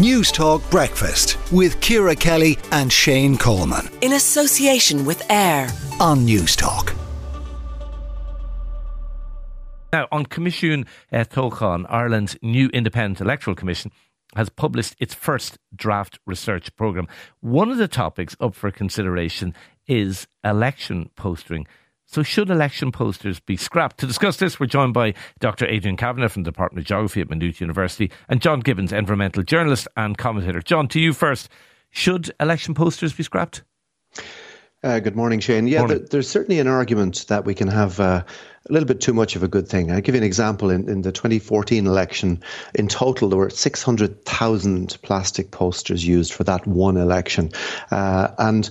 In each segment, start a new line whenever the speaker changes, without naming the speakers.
Newstalk Breakfast with Ciara Kelly and Shane Coleman.
In association with AIR
on Newstalk.
Now, An Coimisiún uh, Toghcháin, Ireland's new independent electoral commission has published its first draft research programme. One of the topics up for consideration is election postering. So, should election posters be scrapped? To discuss this, we're joined by Dr. Adrian Kavanagh from the Department of Geography at Maynooth University and John Gibbons, environmental journalist and commentator. John, to you first. Should election posters be scrapped?
Uh, good morning, Shane. Yeah, morning. there's certainly an argument that we can have uh, a little bit too much of a good thing. I'll give you an example. In, in the 2014 election, in total, there were 600,000 plastic posters used for that one election. Uh, and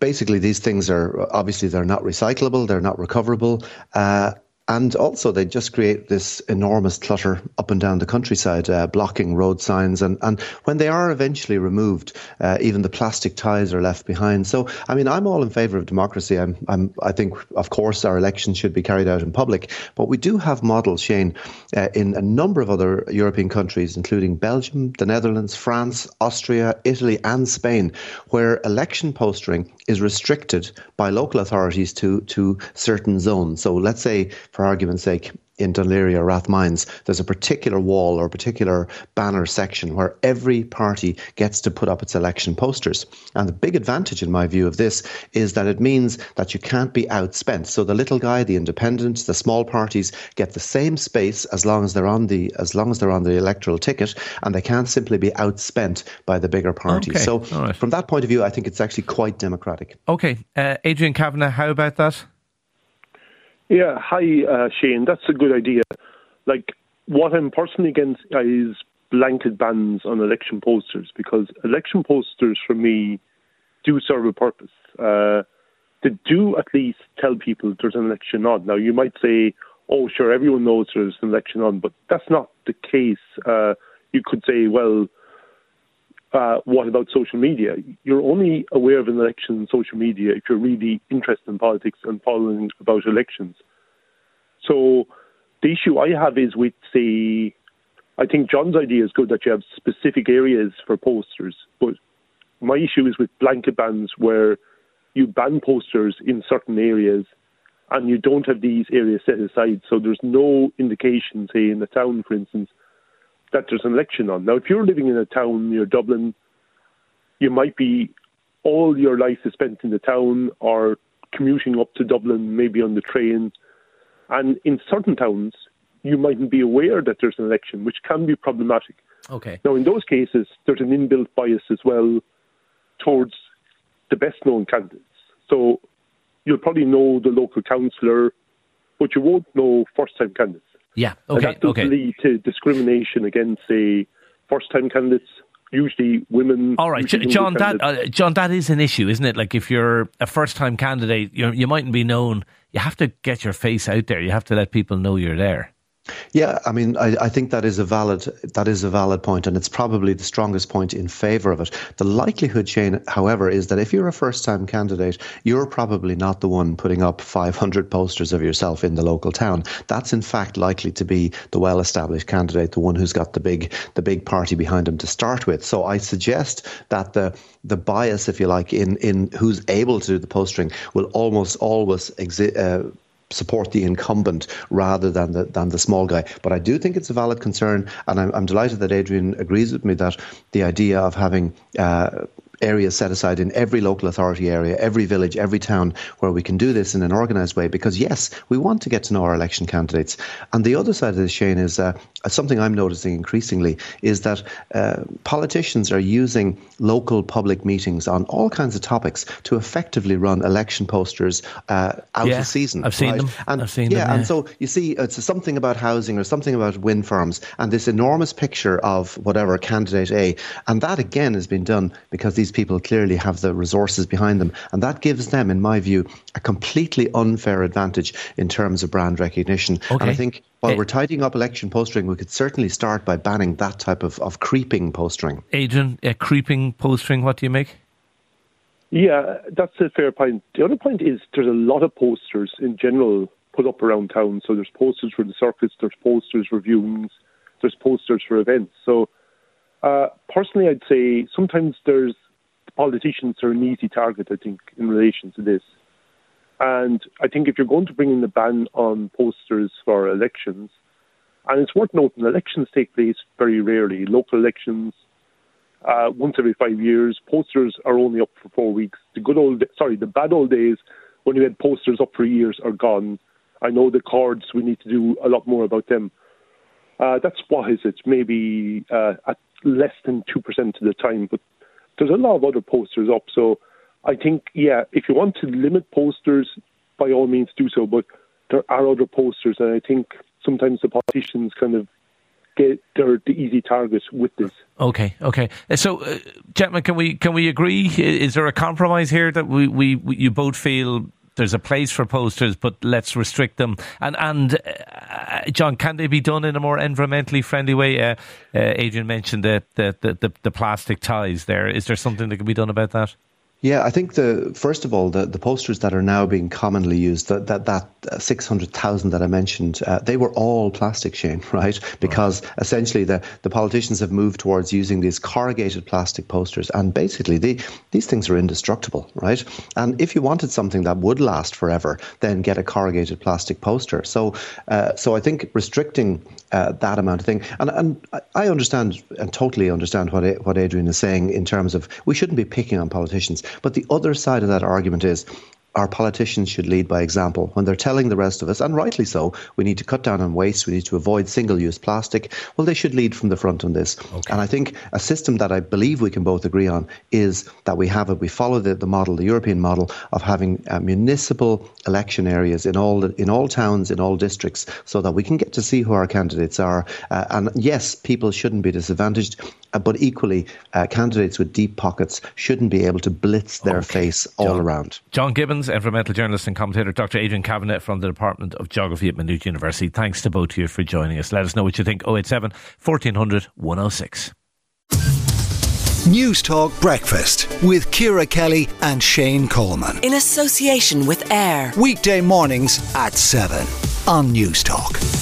basically these things are obviously they're not recyclable, they're not recoverable. Uh, and also, they just create this enormous clutter up and down the countryside, uh, blocking road signs. And, and when they are eventually removed, uh, even the plastic ties are left behind. So, I mean, I'm all in favour of democracy. I'm, I'm, I think, of course, our elections should be carried out in public. But we do have models, Shane, uh, in a number of other European countries, including Belgium, the Netherlands, France, Austria, Italy, and Spain, where election postering is restricted by local authorities to, to certain zones. So, let's say, for argument's sake, in Laoghaire or Rathmines, there's a particular wall or a particular banner section where every party gets to put up its election posters. And the big advantage, in my view, of this is that it means that you can't be outspent. So the little guy, the independent, the small parties get the same space as long as they're on the as long as they're on the electoral ticket, and they can't simply be outspent by the bigger party.
Okay.
So
right.
from that point of view, I think it's actually quite democratic.
Okay, uh, Adrian Kavanagh, how about that?
Yeah, hi, uh, Shane. That's a good idea. Like, what I'm personally against is blanket bans on election posters because election posters, for me, do serve a purpose. Uh, they do at least tell people there's an election on. Now, you might say, oh, sure, everyone knows there's an election on, but that's not the case. Uh, you could say, well, uh, what about social media? You're only aware of an election on social media if you're really interested in politics and following about elections. So the issue I have is with, say, I think John's idea is good that you have specific areas for posters, but my issue is with blanket bans where you ban posters in certain areas and you don't have these areas set aside. So there's no indication, say, in the town, for instance, that there's an election on. Now, if you're living in a town near Dublin, you might be all your life is spent in the town or commuting up to Dublin, maybe on the train. And in certain towns, you mightn't be aware that there's an election, which can be problematic.
Okay.
Now, in those cases, there's an inbuilt bias as well towards the best known candidates. So you'll probably know the local councillor, but you won't know first time candidates.
Yeah. Okay.
And that does
okay.
lead to discrimination against, say, first-time candidates. Usually, women.
All right, John. That uh, John, that is an issue, isn't it? Like if you're a first-time candidate, you you mightn't be known. You have to get your face out there. You have to let people know you're there.
Yeah, I mean, I, I, think that is a valid that is a valid point, and it's probably the strongest point in favour of it. The likelihood, Shane, however, is that if you're a first-time candidate, you're probably not the one putting up 500 posters of yourself in the local town. That's in fact likely to be the well-established candidate, the one who's got the big the big party behind him to start with. So I suggest that the the bias, if you like, in in who's able to do the postering will almost always exist. Uh, support the incumbent rather than the than the small guy. But I do think it's a valid concern, and I'm, I'm delighted that Adrian agrees with me that the idea of having uh, areas set aside in every local authority area, every village, every town where we can do this in an organised way. Because yes, we want to get to know our election candidates. And the other side of this, Shane, is uh, something I'm noticing increasingly is that uh, politicians are using local public meetings on all kinds of topics to effectively run election posters uh, out
yeah,
of season.
I've seen
right?
them.
And,
I've seen
yeah,
them. Yeah.
and so you see, it's something about housing or something about wind farms, and this enormous picture of whatever candidate A, and that again has been done because these people clearly have the resources behind them, and that gives them, in my view, a completely unfair advantage in terms of brand recognition.
Okay.
And I think while
Eh.
we're tidying up election postering, we could certainly start by banning that type of, of creeping postering.
Adrian, uh, creeping postering. What do you make?
Yeah, that's a fair point. The other point is there's a lot of posters in general put up around town. So there's posters for the circus, there's posters for viewings, there's posters for events. So Uh, personally, I'd say sometimes there's politicians are an easy target. I think in relation to this, and I think if you're going to bring in the ban on posters for elections, and it's worth noting elections take place very rarely. Local elections, uh, once every five years. Posters are only up for four weeks. The good old, sorry, the bad old days when you had posters up for years are gone. I know the cards. We need to do a lot more about them. Uh, that's is it? Maybe uh, at less than two percent of the time, but there's a lot of other posters up. So I think, yeah, if you want to limit posters, by all means do so. But there are other posters, and I think sometimes the politicians kind of get they're the easy target with this.
Okay, okay. Uh, so, uh, gentlemen, can we can we agree? Is there a compromise here that we, we, we you both feel there's a place for posters, but let's restrict them. And and uh, John, can they be done in a more environmentally friendly way? Uh, uh, Adrian mentioned the the, the the plastic ties. There is there something that can be done about that?
Yeah, I think the first of all, the, the posters that are now being commonly used, that that, that six hundred thousand that I mentioned, uh, they were all plastic, Shane, right? Because right. essentially the, the politicians have moved towards using these corrugated plastic posters, and basically they, these things are indestructible, right? And if you wanted something that would last forever, then get a corrugated plastic poster. So, uh, so I think restricting uh, that amount of thing, and and I understand and totally understand what what Adrian is saying in terms of we shouldn't be picking on politicians. But the other side of that argument is our politicians should lead by example when they're telling the rest of us, and rightly so, we need to cut down on waste, we need to avoid single use plastic. Well, they should lead from the front on this. Okay. And I think a system that I believe we can both agree on is that we have it, we follow the, the model, the European model of having uh, municipal election areas in all the, in all towns, in all districts, so that we can get to see who our candidates are. Uh, and yes, people shouldn't be disadvantaged. Uh, but equally, uh, candidates with deep pockets shouldn't be able to blitz their okay. face all
John,
around.
John Gibbons, environmental journalist and commentator, Dr. Adrian Kavanagh from the Department of Geography at Maynooth University. Thanks to both of you for joining us. Let us know what you think. 087 1400 106.
Newstalk Breakfast with Ciara Kelly and Shane Coleman.
In association with AIR.
Weekday mornings at 7 on Newstalk.